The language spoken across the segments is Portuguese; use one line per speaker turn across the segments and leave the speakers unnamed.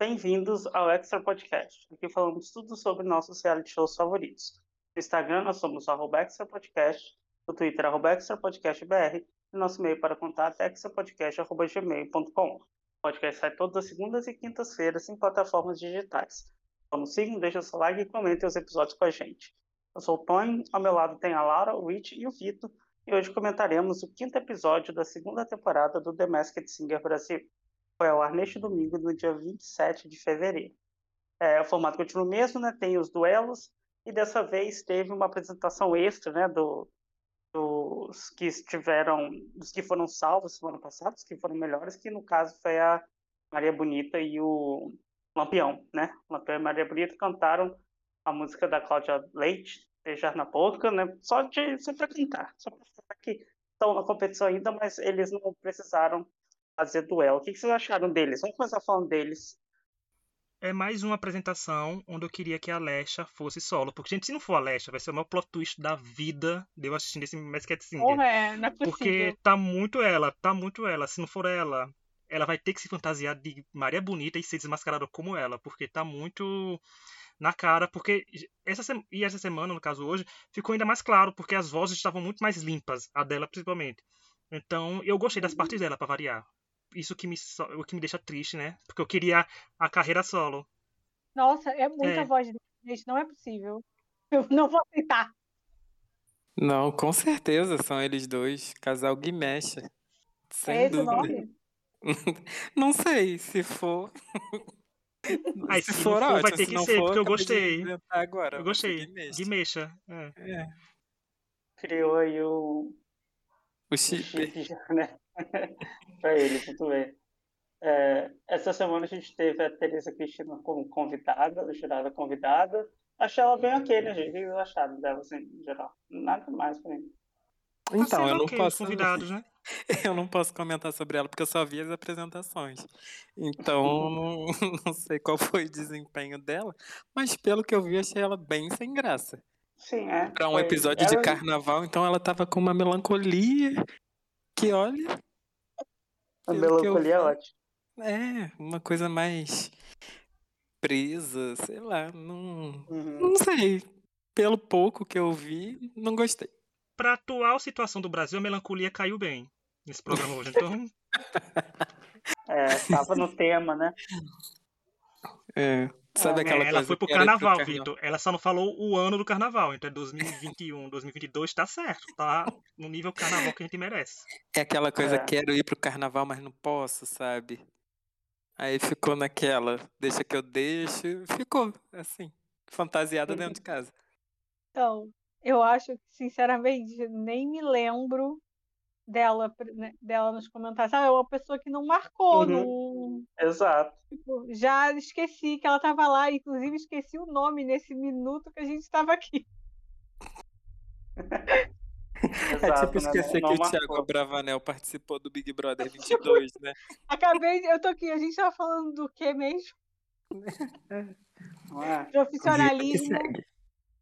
Bem-vindos ao Extra Podcast. Aqui falamos tudo sobre nossos reality shows favoritos. No Instagram nós somos Extra Podcast, no Twitter Extra Podcast BR e nosso e-mail para contato é extrapodcast.gmail.com. O podcast sai todas as segundas e quintas-feiras em plataformas digitais. Então sigam, deixem seu like e comentem os episódios com a gente. Eu sou o Tony, ao meu lado tem a Laura, o Rich e o Vitor, e hoje comentaremos o quinto episódio da segunda temporada do The Masked Singer Brasil. Foi ao ar neste domingo, no dia 27 de fevereiro. É, o formato continua o mesmo, né? Tem os duelos, e dessa vez teve uma apresentação extra, né? Do, dos que estiveram, dos que foram salvos no ano passado, os que foram melhores, que no caso foi a Maria Bonita e o Lampião, né? Lampião e Maria Bonita cantaram a música da Cláudia Leite, beijar na boca, né? Só de só para cantar, só para falar que estão na competição ainda, mas eles não precisaram fazer duelo. O que, que vocês acharam deles? Vamos começar falando deles.
É mais uma apresentação onde eu queria que a Alexa fosse solo. Porque, gente, se não for a Alexa, vai ser o maior plot twist da vida de eu assistindo esse Masked Singer.
Porra, é, não é possível.
Porque tá muito ela, tá muito ela. Se não for ela, ela vai ter que se fantasiar de Maria Bonita e ser desmascarada como ela. Porque tá muito na cara, porque essa sema, e essa semana, no caso hoje, ficou ainda mais claro, porque as vozes estavam muito mais limpas, a dela principalmente. Então, eu gostei das partes dela, para variar. Isso que me, o que me deixa triste, né? Porque eu queria a carreira solo.
Nossa, é muita é. voz de gente, não é possível. Eu não vou aceitar.
Não, com certeza são eles dois, casal Guimecha. Sem
é esse
dúvida.
o nome?
não sei, se for.
Aí, se, se for, for ótimo, vai ter que ser, for, porque eu gostei.
Agora,
eu gostei. Mexa. É.
É.
Criou aí o.
O chip.
já, né? pra ele, muito bem. É, essa semana a gente teve a Teresa Cristina como convidada, jurada convidada. Achei ela bem ok, né, gente? O que vocês acharam dela, assim, em geral? Nada mais pra mim.
Então, eu não
okay,
posso.
convidados, né?
Eu não posso comentar sobre ela porque eu só vi as apresentações. Então, não, não sei qual foi o desempenho dela, mas pelo que eu vi, achei ela bem sem graça.
Sim, é.
Pra um
Foi-
episódio
ela-
de carnaval, então ela tava com uma melancolia que, olha,
A
que eu
melancolia é ótima.
é uma coisa mais presa, sei lá, não,
Uhum.
não sei. Pelo pouco que eu vi, não gostei.
Pra atual situação do Brasil, a melancolia caiu bem nesse programa hoje. Então,
É, tava no tema, né?
É, sabe
É,
aquela
ela
coisa
foi pro
pro
carnaval,
carna-
Vitor. Ela só não falou o ano do carnaval. Então é 2021, 2022, tá certo. Tá no nível carnaval que a gente merece.
É aquela coisa,
É.
quero ir pro carnaval, mas não posso, sabe? Aí ficou naquela, deixa que eu deixo, ficou assim, fantasiada dentro de casa.
Então, eu acho que, sinceramente, nem me lembro dela, né, dela nos comentários. Sabe, é uma pessoa que não marcou,
Uhum.
não,
Exato.
tipo, já esqueci que ela estava lá, inclusive esqueci o nome nesse minuto que a gente estava aqui.
É
Exato,
tipo esquecer
né?
Que o
marcou.
Thiago Bravanel participou do Big Brother 22, né?
Acabei, de- eu tô aqui, a gente estava falando do que mesmo?
Não é?
Profissionalismo
segue.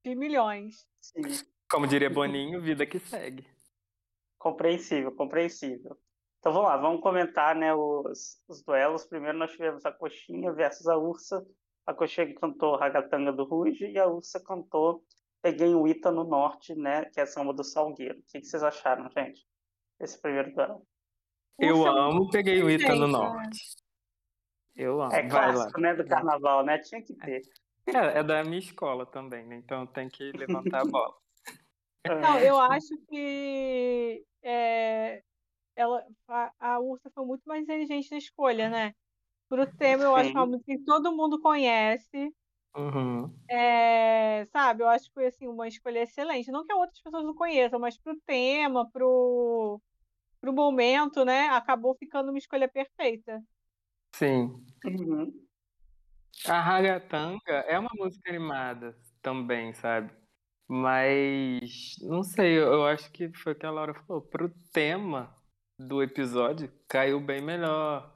de milhões.
Sim.
Como diria Boninho, vida que segue.
Compreensível, compreensível. Então vamos lá, vamos comentar né, os, os duelos. Primeiro nós tivemos a Coxinha versus a Ursa. A Coxinha cantou Ragatanga do Ruge e a Ursa cantou Peguei um Ita no Norte, né? Que é a samba do Salgueiro. O que, que vocês acharam, gente? Esse primeiro duelo.
Eu
Ursa,
amo, peguei o Ita no Norte. Eu amo,
É clássico, né? Do carnaval, né? Tinha que ter.
É, é da minha escola também, né? Então tem que levantar a bola.
Não, eu acho que é, ela, a, a Ursa foi muito mais inteligente na escolha, né? Pro tema, eu acho que é uma
Sim.
música que todo mundo conhece.
Uhum.
É, sabe, eu acho que foi assim, uma escolha excelente. Não que outras pessoas não conheçam, mas pro tema, pro, pro momento, né? Acabou ficando uma escolha perfeita.
Sim.
Uhum.
A Ragatanga é uma música animada também, sabe? Mas não sei, eu acho que foi o que a Laura falou. Pro tema do episódio, caiu bem melhor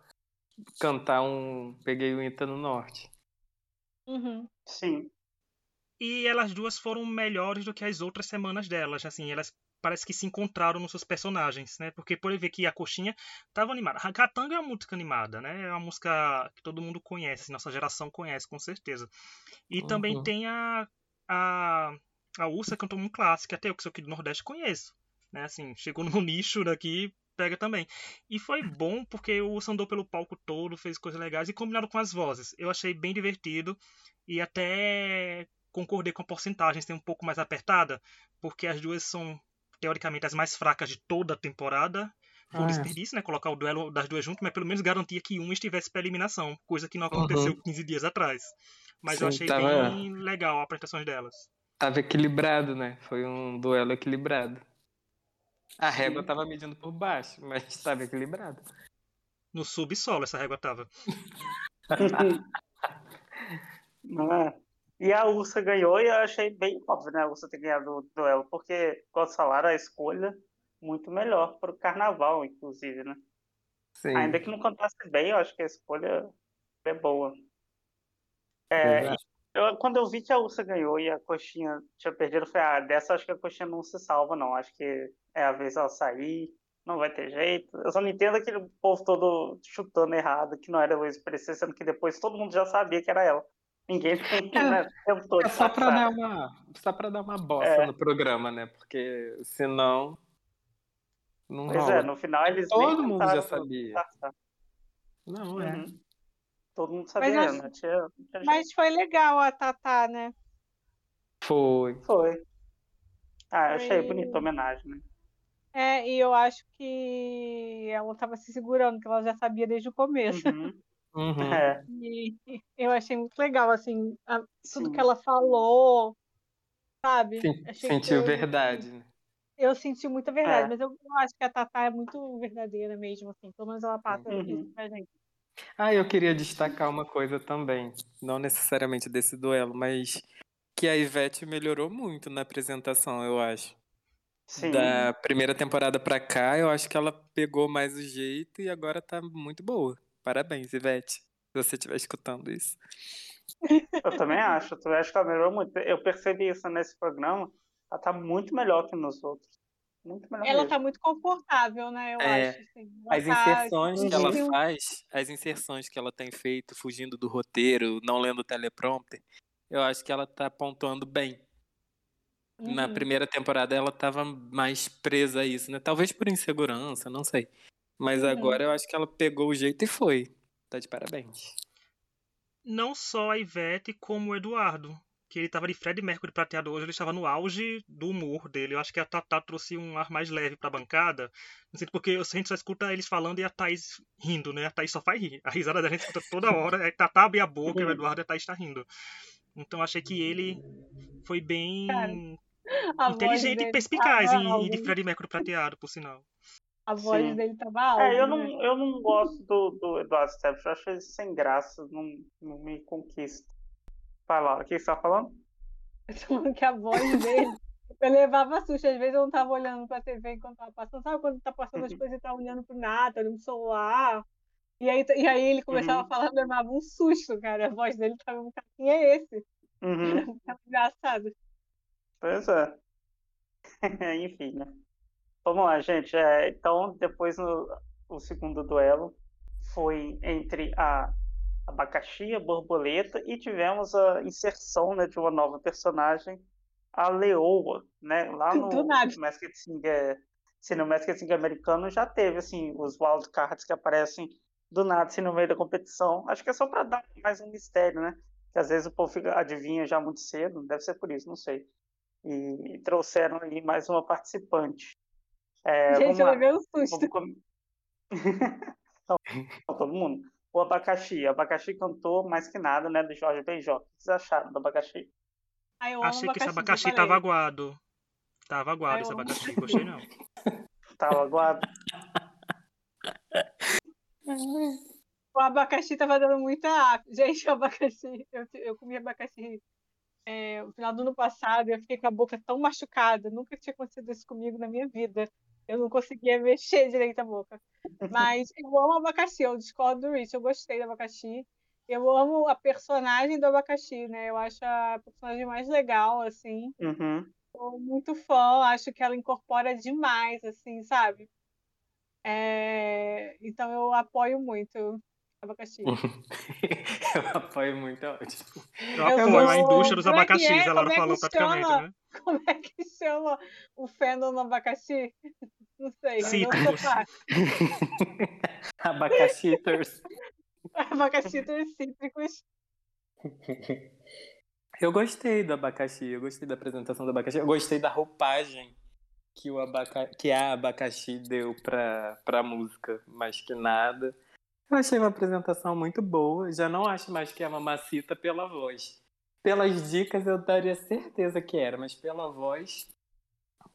cantar um Peguei o Ita no Norte.
Uhum.
Sim.
E elas duas foram melhores do que as outras semanas delas. Assim, elas parece que se encontraram nos seus personagens, né? Porque por ver que a coxinha estava animada. A Katanga é uma música animada, né? É uma música que todo mundo conhece, nossa geração conhece com certeza. E uhum. também tem a a a Ursa cantou um clássico, até eu que sou aqui do Nordeste conheço, né? Assim, chegou no nicho daqui, pega também. E foi bom porque o Ursa andou pelo palco todo, fez coisas legais e combinado com as vozes. Eu achei bem divertido e até concordei com a porcentagem ser um pouco mais apertada, porque as duas são teoricamente as mais fracas de toda a temporada. Foi um ah, é. desperdício, né? Colocar o duelo das duas juntas, mas pelo menos garantia que uma estivesse para eliminação, coisa que não aconteceu uhum. 15 dias atrás. Mas Sim, eu achei tava... bem legal a apresentação delas.
Tava equilibrado, né? Foi um duelo equilibrado. A régua Sim. tava medindo por baixo, mas estava equilibrado.
No subsolo essa régua tava.
Não é? E a Ursa ganhou e eu achei bem óbvio, né? A Ursa ter ganhado o duelo, porque, como falaram, a escolha muito melhor para o carnaval, inclusive, né? Sim. Ainda que não contasse bem, eu acho que a escolha é boa. É, eu, quando eu vi que a Ursa ganhou e a coxinha tinha perdido, eu falei, ah, dessa acho que a coxinha não se salva, não. Acho que é a vez ela sair, não vai ter jeito. Eu só não entendo aquele povo todo chutando errado, que não era Luiz Precer, sendo que depois todo mundo já sabia que era ela. Ninguém
é, né, é só para dar uma só para dar uma bosta é. no programa, né? Porque senão
não pois é, rola. é, no final eles
todo mundo já sabia. Passar.
Não é. Uhum. Todo mundo sabia, mas, né? Tinha,
tinha mas foi legal a Tatá, né?
Foi.
Foi. Ah, eu achei foi... bonita a homenagem, né?
É, e eu acho que ela estava se segurando, que ela já sabia desde o começo.
Uhum. Uhum. É.
E eu achei muito legal, assim, a, tudo Sim. que ela falou, sabe?
Sim, sentiu eu, verdade, né?
Eu senti muita verdade, é. mas eu, eu, acho que a Tatá é muito verdadeira mesmo, assim, pelo menos ela passa uhum. isso pra gente.
Ah, eu queria destacar uma coisa também, não necessariamente desse duelo, mas que a Ivete melhorou muito na apresentação, eu acho. Sim. Da primeira temporada pra cá, eu acho que ela pegou mais o jeito e agora tá muito boa. Parabéns, Ivete, se você estiver escutando isso.
Eu também acho, eu acho que ela melhorou muito. Eu percebi isso nesse programa, ela tá muito melhor que nos outros. Muito melhor
ela
mesmo.
tá muito confortável, né? Eu é, acho. Assim.
As tá inserções tá... que ela faz, as inserções que ela tem feito, fugindo do roteiro, não lendo o teleprompter, eu acho que ela tá pontuando bem. Uhum. Na primeira temporada ela tava mais presa a isso, né? Talvez por insegurança, não sei. Mas uhum. agora eu acho que ela pegou o jeito e foi. Tá de parabéns.
Não só a Ivete, como o Eduardo. Que ele tava de Fred Mercury prateado hoje, ele estava no auge do humor dele. Eu acho que a Tatá trouxe um ar mais leve pra bancada. Não sei porque a gente só escuta eles falando e a Thaís rindo, né? A Thaís só faz rir. A risada da gente escuta toda hora. É Tatá abre a boca e o Eduardo e a Thaís tá rindo. Então achei que ele foi bem inteligente e perspicaz em, de Fred Mercury prateado, por sinal.
A voz Sim. dele tava alta.
É, eu não, né? eu não gosto do, do Eduardo Stebbs, eu acho ele sem graça, não, não me conquista. Fala, o que você tá falando?
Eu tô falando que a voz dele. Eu levava susto, às vezes eu não tava olhando pra TV enquanto tava passando. Sabe quando tá passando as uhum. coisas e tá olhando pro nada, olhando pro celular? E aí, e aí ele começava uhum. a falar, levava um susto, cara. A voz dele tava um quem é esse?
Uhum.
engraçado.
Pois é. Enfim, né? Vamos lá, gente. É, então, depois no, o segundo duelo foi entre a abacaxi, a borboleta, e tivemos a inserção né, de uma nova personagem, a leoa, né? Lá no Masked Singer, se no Masked Singer americano já teve assim os wildcards que aparecem do nada assim, no meio da competição. Acho que é só para dar mais um mistério, né? Que às vezes o povo fica, adivinha já muito cedo, deve ser por isso, não sei. E trouxeram aí mais uma participante. É,
Gente, eu levei um susto. Com...
não, todo mundo. O abacaxi. O abacaxi cantou mais que nada, né? Do Jorge Benjó. O que vocês acharam do abacaxi?
Ai,
Achei
abacaxi,
que esse abacaxi tava aguado. Tava aguado Ai, esse abacaxi. Gostei não.
tava aguado.
O abacaxi tava dando muita. Gente, o abacaxi. Eu, eu comi abacaxi é, no final do ano passado eu fiquei com a boca tão machucada. Nunca tinha acontecido isso comigo na minha vida. Eu não conseguia mexer direito a boca. Mas eu amo abacaxi, eu discordo do Rich, eu gostei do abacaxi. Eu amo a personagem do abacaxi, né? Eu acho a personagem mais legal, assim.
Uhum.
sou muito fã, acho que ela incorpora demais, assim, sabe? É, Então eu apoio muito abacaxi.
eu apoio muito, é ótimo.
Eu
Eu
apoio a
sou-
indústria dos
é
abacaxis,
é?
a Laura
Como é
falou praticamente,
chama?
né?
Como é que chama o fandom no abacaxi? Não sei,
Cítricos.
fã.
Abacaxiters.
Abacaxi cítricos.
Eu gostei do abacaxi, eu gostei da apresentação do abacaxi, eu gostei da roupagem que, o abaca... que a abacaxi deu pra, pra música, mais que nada. Eu achei uma apresentação muito boa, já não acho mais que é uma macita pela voz. Pelas dicas eu daria certeza que era, mas pela voz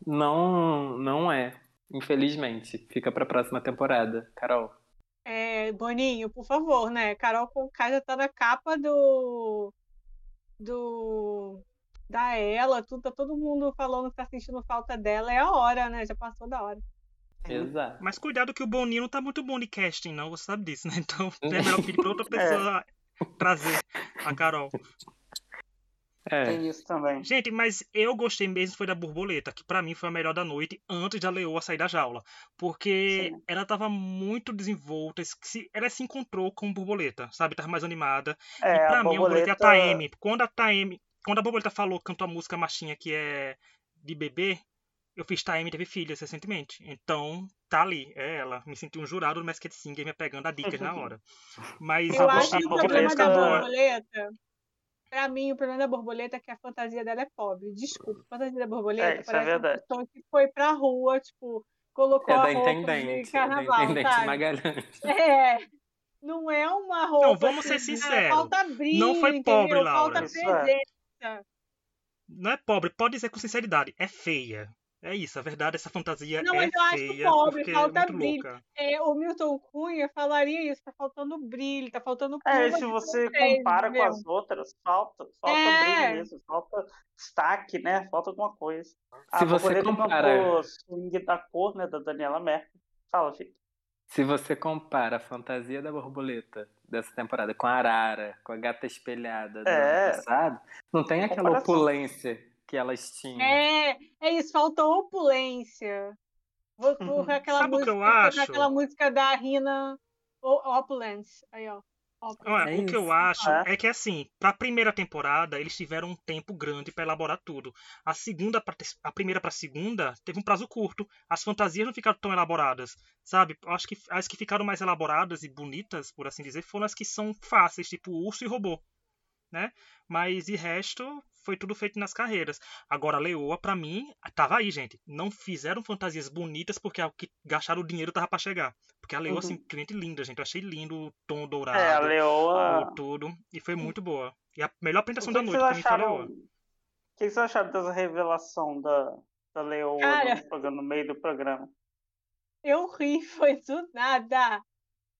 não, não é. Infelizmente, fica pra próxima temporada. Carol.
É, Boninho, por favor, né? Carol Conká já tá na capa do. do. da ela, tudo, tá todo mundo falando que tá sentindo falta dela. É a hora, né? Já passou da hora.
Exato.
Mas cuidado que o Boninho não tá muito bom de casting, não, você sabe disso, né? Então é melhor pedir pra outra pessoa trazer a Carol.
É.
Tem isso também.
Gente, mas eu gostei mesmo foi da borboleta, que pra mim foi a melhor da noite antes da leoa sair da jaula. Porque
Sim.
ela tava muito desenvolta, se- ela se encontrou com borboleta, sabe? Tava mais animada.
É,
e pra
a
mim, a borboleta é a
borboleta.
Taeme. Quando a Taeme, quando a borboleta falou, cantou a música machinha que é de bebê, eu fiz Taeme teve filhas recentemente. Então, tá ali, é ela. Me senti um jurado do Masked Singer me pegando a dicas na hora. Mas
Eu
eu
acho
gostei
que o problema
música
da
boa.
borboleta. Pra mim, o problema da borboleta é que a fantasia dela é pobre. Desculpa, a fantasia da borboleta
É, é
parece uma
verdade.
pessoa que foi pra rua, tipo, colocou
É
a
da
roupa
intendente,
de
é da
carnaval,
intendente
sabe?
Magalhães.
É. Não é uma roupa.
vamos ser
assim,
sinceros.
Falta brilho,
Não foi
entendeu?
pobre, Laura.
Falta
é.
presença.
Não é pobre, pode dizer com sinceridade, é feia. É isso, a verdade, essa fantasia
Não,
é
mas eu acho
feia
pobre,
porque
falta
é
brilho. É, o Milton Cunha falaria isso, tá faltando brilho, tá faltando
É, se você
vocês,
compara com as outras, falta, falta
É.
brilho mesmo, falta destaque, né? Falta alguma coisa. A
Se você
borboleta
compara-
cantou swing da cor, né, da Daniela Merkel. Fala, Chico.
Se você compara a fantasia da borboleta dessa temporada com a arara, com a gata espelhada do
É.
ano passado, não tem aquela
Comparação.
opulência que elas tinham.
É, é isso, faltou opulência. Vou por aquela
Sabe o que
música,
eu acho?
aquela música da Rina Opulence. Aí, ó. Opulence.
Olha,
É
o que eu acho
É.
é que assim, pra primeira temporada, eles tiveram um tempo grande pra elaborar tudo. A segunda pra, a primeira pra segunda teve um prazo curto. As fantasias não ficaram tão elaboradas, sabe? Eu acho que as que ficaram mais elaboradas e bonitas, por assim dizer, foram as que são fáceis, tipo urso e robô, né? Mas de resto, foi tudo feito nas carreiras. Agora, a Leoa, pra mim, tava aí, gente. Não fizeram fantasias bonitas porque o que gastaram o dinheiro tava pra chegar. Porque a Leoa,
Uhum.
simplesmente linda, gente. Eu achei lindo o tom dourado
É, a Leoa.
tudo. E foi muito boa. E a melhor apresentação
que,
da
que
noite pra mim foi a? Leoa.
O que vocês acharam dessa revelação da, da Leoa
Cara.
no, no meio do programa?
Eu ri, foi do nada.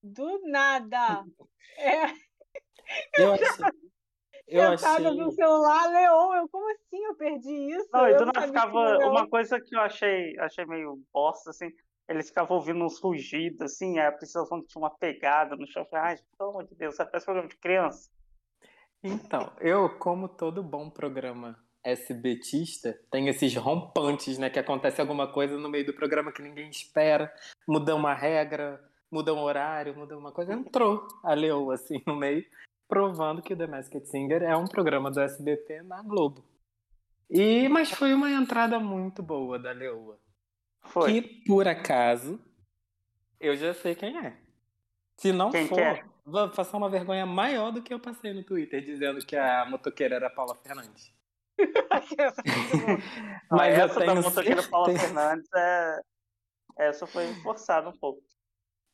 Do nada. É,
Eu achei. Eu
sentada
achei.
no celular, Leon, eu, como assim eu perdi isso?
Não, e
eu
do nada ficava. Uma coisa que eu achei, achei meio bosta, assim. Eles ficavam ouvindo uns rugidos, assim, aí a Priscila falando que tinha uma pegada no chão. Eu falei, Ai, pelo amor de Deus, parece programa de criança.
Então, eu, como todo bom programa SBTista, tem esses rompantes, né? Que acontece alguma coisa no meio do programa que ninguém espera, muda uma regra, muda um horário, muda uma coisa. Entrou a Leoa, assim, no meio, provando que o The Masked Singer é um programa do SBT na Globo. E, mas foi uma entrada muito boa da Leoa.
Foi.
Que, por acaso, eu já sei quem é. Se não
Quem
for,
é?
vou passar uma vergonha maior do que eu passei no Twitter, dizendo que a motoqueira era Paula Fernandes. Mas eu
essa da motoqueira Paula
certeza-
Fernandes é. Essa foi forçada um pouco.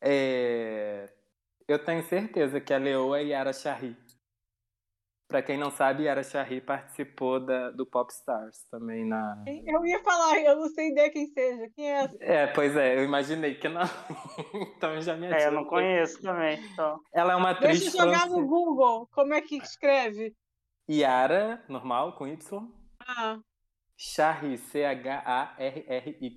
É, Eu tenho certeza que a Leoa é Yara Shahri. Pra quem não sabe, Yara Shahri participou da, do Popstars também na.
Eu ia falar, eu não sei ideia quem seja. Quem é essa?
É, pois é, eu imaginei que não. então já me
É, eu não conheço também. Então.
Ela é uma atriz
Deixa eu jogar
francesa.
no Google. Como é que escreve?
Yara, normal, com Y.
Ah,
Shahri, C-H-A-R-R-Y.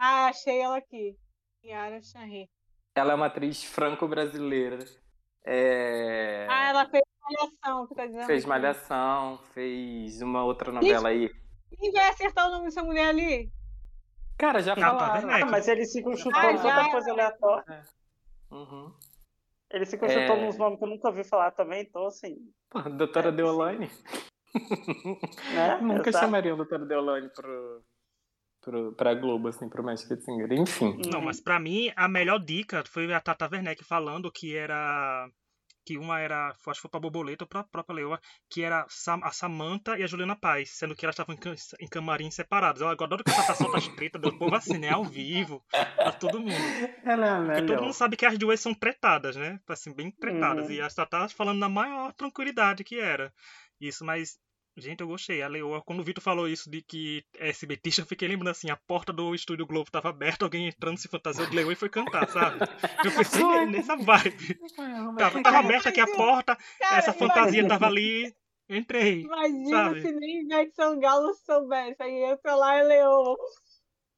ah achei ela aqui. Yara Charri.
Ela é uma atriz franco-brasileira. É,
Ah, ela fez malhação, que tá dizendo
Fez
aqui.
Malhação, fez uma outra novela aí.
Quem vai acertar o nome dessa mulher ali?
Cara, já
Não, tá
falaram.
Werneck.
Ah, mas eles ficam
Ah,
chutando tanta
é.
coisa aleatória.
Uhum.
Eles ficam
É.
chutando uns nomes que eu nunca ouvi falar também, então assim.
Pô, doutora
É,
Deolane.
Né?
Nunca
Exato.
chamariam a doutora Deolane pro, pro, pra Globo, assim, pro Masked Singer. Enfim.
Não, mas pra mim a melhor dica foi a Tata Werneck falando que era. Que uma era. Acho que foi pra Borboleta ou pra própria Leoa, que era a Samantha e a Juliana Paz, sendo que elas estavam em, cam- em camarins separados. Eu adoro que essa tá solta as tretas do povo assim, né? Ao vivo, pra todo mundo.
Ela é a
Porque todo mundo sabe que as duas são tretadas, né? Assim, bem tretadas.
Uhum.
E a Tata falando na maior tranquilidade que era. Isso, mas. Gente, eu gostei. A Leoa, quando o Vitor falou isso de que é SBTista, eu fiquei lembrando assim, a porta do estúdio Globo tava aberta, alguém entrando se fantasiou de Leoa e foi cantar, sabe? Eu pensei nessa vibe. Tava, tava aberta aqui a porta,
Cara,
essa fantasia
imagina,
tava ali, entrei.
imagina
sabe?
se nem Ivete Sangalo soubesse. Aí entra lá e Leoa.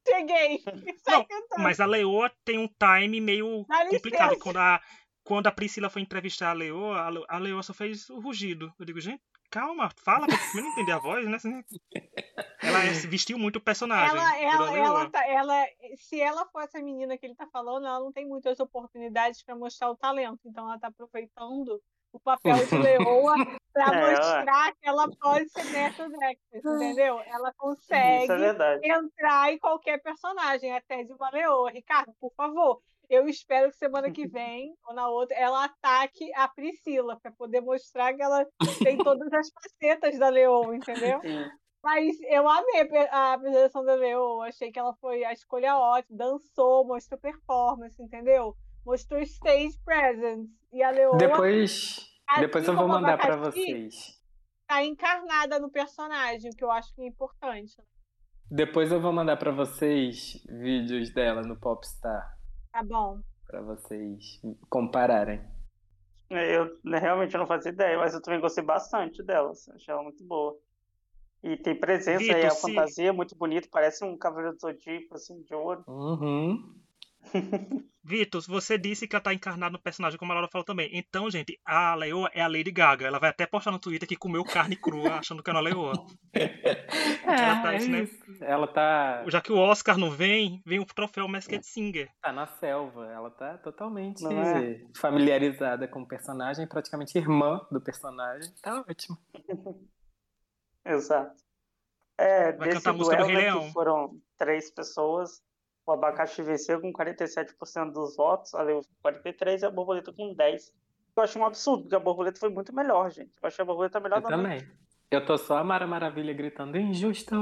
Cheguei.
Não. Mas a Leoa tem um time meio
Dá
complicado.
licença.
Quando a, quando a Priscila foi entrevistar a Leoa, a Le- a Leoa só fez o rugido. Eu digo, gente, calma, fala pra primeiro entender a voz, né? Ela é- se vestiu muito o personagem.
Ela, ela, ela, tá- ela, se ela for essa menina que ele tá falando, ela não tem muitas oportunidades para mostrar o talento. Então ela tá aproveitando o papel de leoa para
É, ela-
mostrar que ela pode ser method actress, entendeu? Ela
é
consegue
verdade.
entrar em qualquer personagem, até de uma leoa. Ricardo, por favor, eu espero que semana que vem ou na outra ela ataque a Priscila para poder mostrar que ela tem todas as facetas da leoa, entendeu?
Sim.
Mas eu amei a apresentação da leoa, achei que ela foi a escolha ótima, dançou, mostrou performance, entendeu? Mostrou stage presence. E a leoa
Depois,
assim
depois eu vou mandar pra
abacaxi,
vocês.
tá encarnada no personagem, o que eu acho que é importante.
Depois eu vou mandar pra vocês vídeos dela no Popstar.
Tá bom.
Pra vocês compararem.
Eu né, realmente não fazia ideia, mas eu também gostei bastante dela. assim, Achei ela muito boa. E tem presença aí, a
se-
fantasia é muito bonita, parece um cavaleiro do Zodíaco, assim, de ouro.
Uhum.
Vitor, você disse que ela tá encarnada no personagem, como a Laura falou também. Então, gente, a Leoa é a Lady Gaga. Ela vai até postar no Twitter que comeu carne crua achando que era uma Leoa. Ela tá
É,
isso,
é
né?
isso. Ela tá,
Já que o Oscar não vem, vem o troféu Masked Singer.
tá na selva. Ela tá totalmente
é?
familiarizada com o personagem, praticamente irmã do personagem. Tá ótimo.
Exato. É,
Vai
desse
cantar a música do
duelo,
Rei
né,
Leão.
foram três pessoas, o abacaxi venceu com 47% dos votos, a Leo com 43% e a borboleta com 10%. Eu achei um absurdo, porque a borboleta foi muito melhor, gente. Eu achei a borboleta melhor
Eu
da
também. Eu tô só a Mara Maravilha gritando injusto,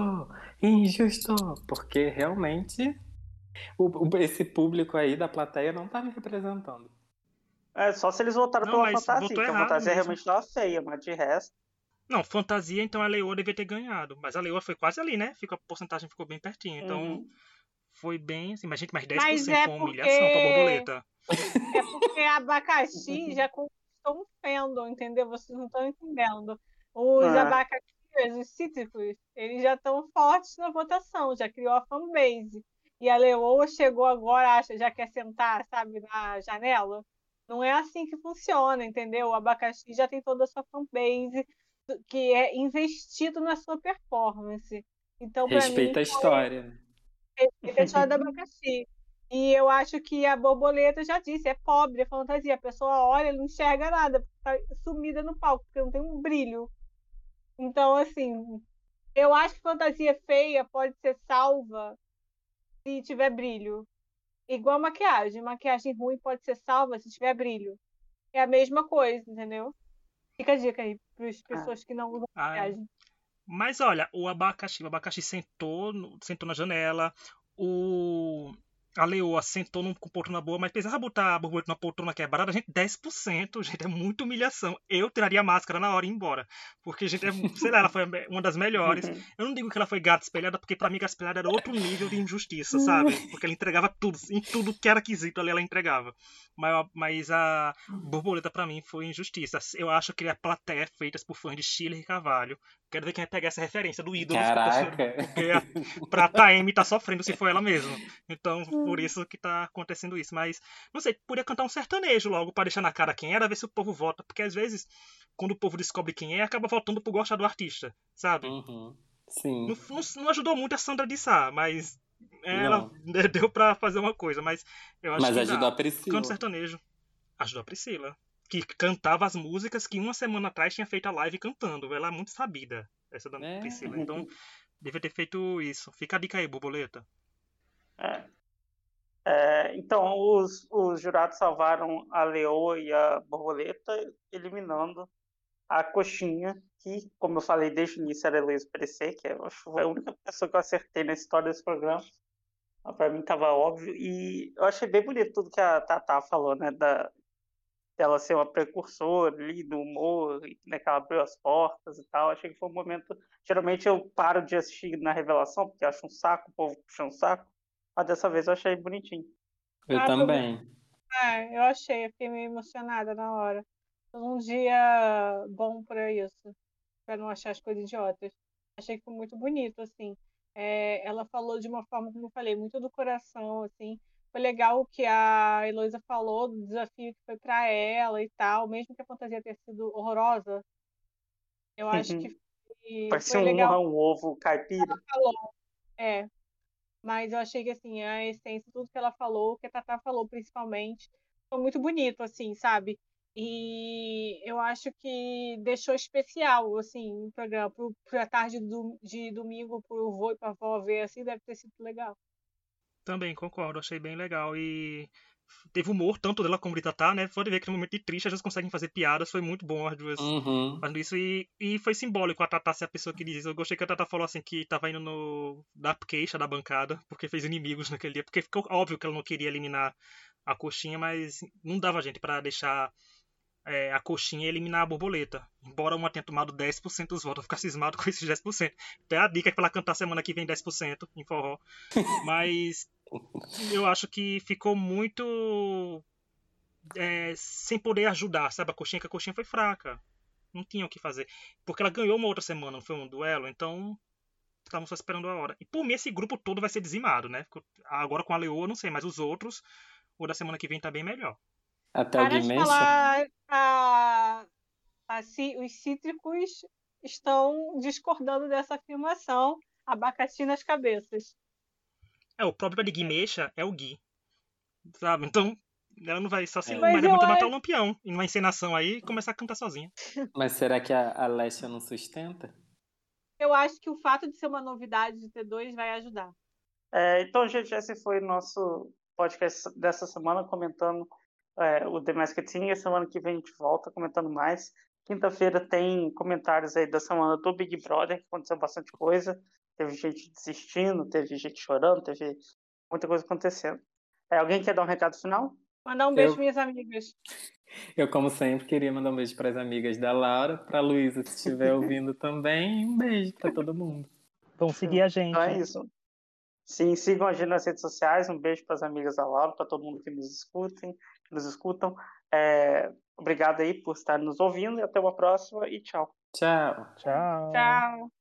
injusto, porque realmente o- o- esse público aí da plateia não tá me representando.
É, só se eles votaram
Não,
pela fantasia,
votou
que a fantasia
mesmo.
realmente tava feia, mas de resto.
Não, fantasia, então a Leoa devia ter ganhado. Mas a Leoa foi quase ali, né? Ficou, a porcentagem ficou bem pertinho. Então
uhum.
Foi bem assim. Mas, gente, mais 10%
Mas é
foi uma humilhação pra
porque-
borboleta.
É porque abacaxi já conquistou um fandom, entendeu? Vocês não estão entendendo. Os
É.
abacaxis, os cítricos, eles já estão fortes na votação, já criou a fanbase. E a Leoa chegou agora, acha, já quer sentar, sabe, na janela. Não é assim que funciona, entendeu? O abacaxi já tem toda a sua fanbase que é investido na sua performance. Então, para mim,
Respeita a história.
Respeita a história do abacaxi. E eu acho que a borboleta já disse, é pobre, é fantasia. A pessoa olha e não enxerga nada, tá sumida no palco, porque não tem um brilho. Então, assim, eu acho que fantasia feia pode ser salva se tiver brilho. Igual maquiagem. Maquiagem ruim pode ser salva se tiver brilho. É a mesma coisa, entendeu? Fica a dica aí para as pessoas que não usam
Ah,
maquiagem.
Mas olha, o abacaxi, o abacaxi sentou, sentou na janela, o a Leoa sentou num, com poltrona boa, mas precisava botar a borboleta numa poltrona quebrada, gente, 10%, gente, é muita humilhação. Eu tiraria a máscara na hora e ir embora. Porque, gente, é, sei lá, ela foi uma das melhores. Eu não digo que ela foi gata espelhada, porque pra mim gata espelhada era outro nível de injustiça, sabe? Porque ela entregava tudo, em tudo que era quesito ali ela entregava. Mas, mas a borboleta pra mim foi injustiça. Eu acho que a plateia é feita por fãs de Chile e Carvalho. Quero ver quem vai pegar essa referência do ídolo.
Caraca.
Porque a Prata M tá sofrendo se for ela mesma. Então, por isso que tá acontecendo isso. Mas, não sei, podia cantar um sertanejo logo pra deixar na cara quem era, ver se o povo vota. Porque às vezes, quando o povo descobre quem é, acaba voltando por gostar do artista, sabe?
Uhum. Sim.
Não, não, não ajudou muito a Sandra de Sá, mas ela
Não.
deu pra fazer uma coisa, mas eu acho
Mas
que
ajudou
dá.
a Priscila.
Canto sertanejo. Ajudou a Priscila. Que cantava as músicas que uma semana atrás tinha feito a live cantando. Ela é muito sabida, essa da
É.
Priscila. Então, devia ter feito isso. Fica a dica aí, borboleta.
É. É, então, os, os jurados salvaram a leoa e a borboleta, eliminando a coxinha, que, como eu falei desde o início, era a Heloísa Perecer, que que foi a única pessoa que eu acertei na história desse programa. Para mim estava óbvio. E eu achei bem bonito tudo que a Tatá falou, né? Da, dela ser uma precursora ali do humor, né, que ela abriu as portas e tal. Achei que foi um momento. Geralmente eu paro de assistir na revelação, porque eu acho um saco, o povo puxa um saco. Mas dessa vez eu achei bonitinho.
Eu
Ah,
também.
É, eu achei, eu fiquei meio emocionada na hora. Foi um dia bom pra isso, pra não achar as coisas idiotas. Achei que foi muito bonito, assim. É, ela falou de uma forma, como eu falei, muito do coração, assim. Foi legal o que a Heloísa falou do desafio que foi pra ela e tal, mesmo que a fantasia tenha sido horrorosa. Eu acho
Uhum.
que foi,
Parecia
foi
um,
legal
um ovo caipira.
falou. É. Mas eu achei que, assim, a essência, tudo que ela falou, o que a Tatá falou, principalmente, foi muito bonito, assim, sabe? E eu acho que deixou especial, assim, o programa. Pro, pra tarde do, de domingo, pro vô e pra avó ver, assim, deve ter sido legal.
Também concordo, achei bem legal. E teve humor, tanto dela como de Tatá, né? Pode ver que no momento de triste elas conseguem fazer piadas, foi muito bom as duas
Uhum.
fazendo isso. E, e foi simbólico a Tatá ser a pessoa que diz isso. Eu gostei que a Tatá falou assim que tava indo no, da queixa da bancada, porque fez inimigos naquele dia. Porque ficou óbvio que ela não queria eliminar a coxinha, mas não dava gente pra deixar é, a coxinha eliminar a borboleta. Embora uma tenha tomado 10% dos votos, eu ficar cismado com esses 10%. Até a dica é pra ela cantar semana que vem 10% em forró. Mas eu acho que ficou muito é, sem poder ajudar, sabe? A coxinha, que a coxinha foi fraca. Não tinha o que fazer. Porque ela ganhou uma outra semana, não foi um duelo, então estavam só esperando a hora. E por mim, esse grupo todo vai ser dizimado, né? Agora com a Leoa, não sei, mas os outros, o da semana que vem tá bem melhor.
Até o
Para de falar, a, a os cítricos estão discordando dessa afirmação. Abacaxi nas cabeças.
É, o próprio de Guimeixa é o Gui. Sabe? Então, ela não vai só se.
É.
Mas
Mas
é muito matar o Lampião. E numa encenação aí e começar a cantar sozinha.
Mas será que a, a Lesha não sustenta?
Eu acho que o fato de ser uma novidade de ter dois vai ajudar.
É, então, gente, esse foi o nosso podcast dessa semana, comentando é, o The Masked Singer. Semana que vem a gente volta comentando mais. Quinta-feira tem comentários aí da semana do Big Brother, que aconteceu bastante coisa. Teve gente desistindo, teve gente chorando, teve muita coisa acontecendo. É, alguém quer dar um recado final?
Mandar um beijo,
Eu-
minhas amigas.
Eu, como sempre, queria mandar um beijo para as amigas da Laura, para a Luísa, se estiver ouvindo também. Um beijo para todo mundo.
Vamos seguir a gente.
Então é isso. Sim, sigam a gente nas redes sociais. Um beijo para as amigas da Laura, para todo mundo que nos escutem, que nos escutam. É, obrigado aí por estar nos ouvindo e até uma próxima e tchau.
Tchau.
Tchau.
Tchau.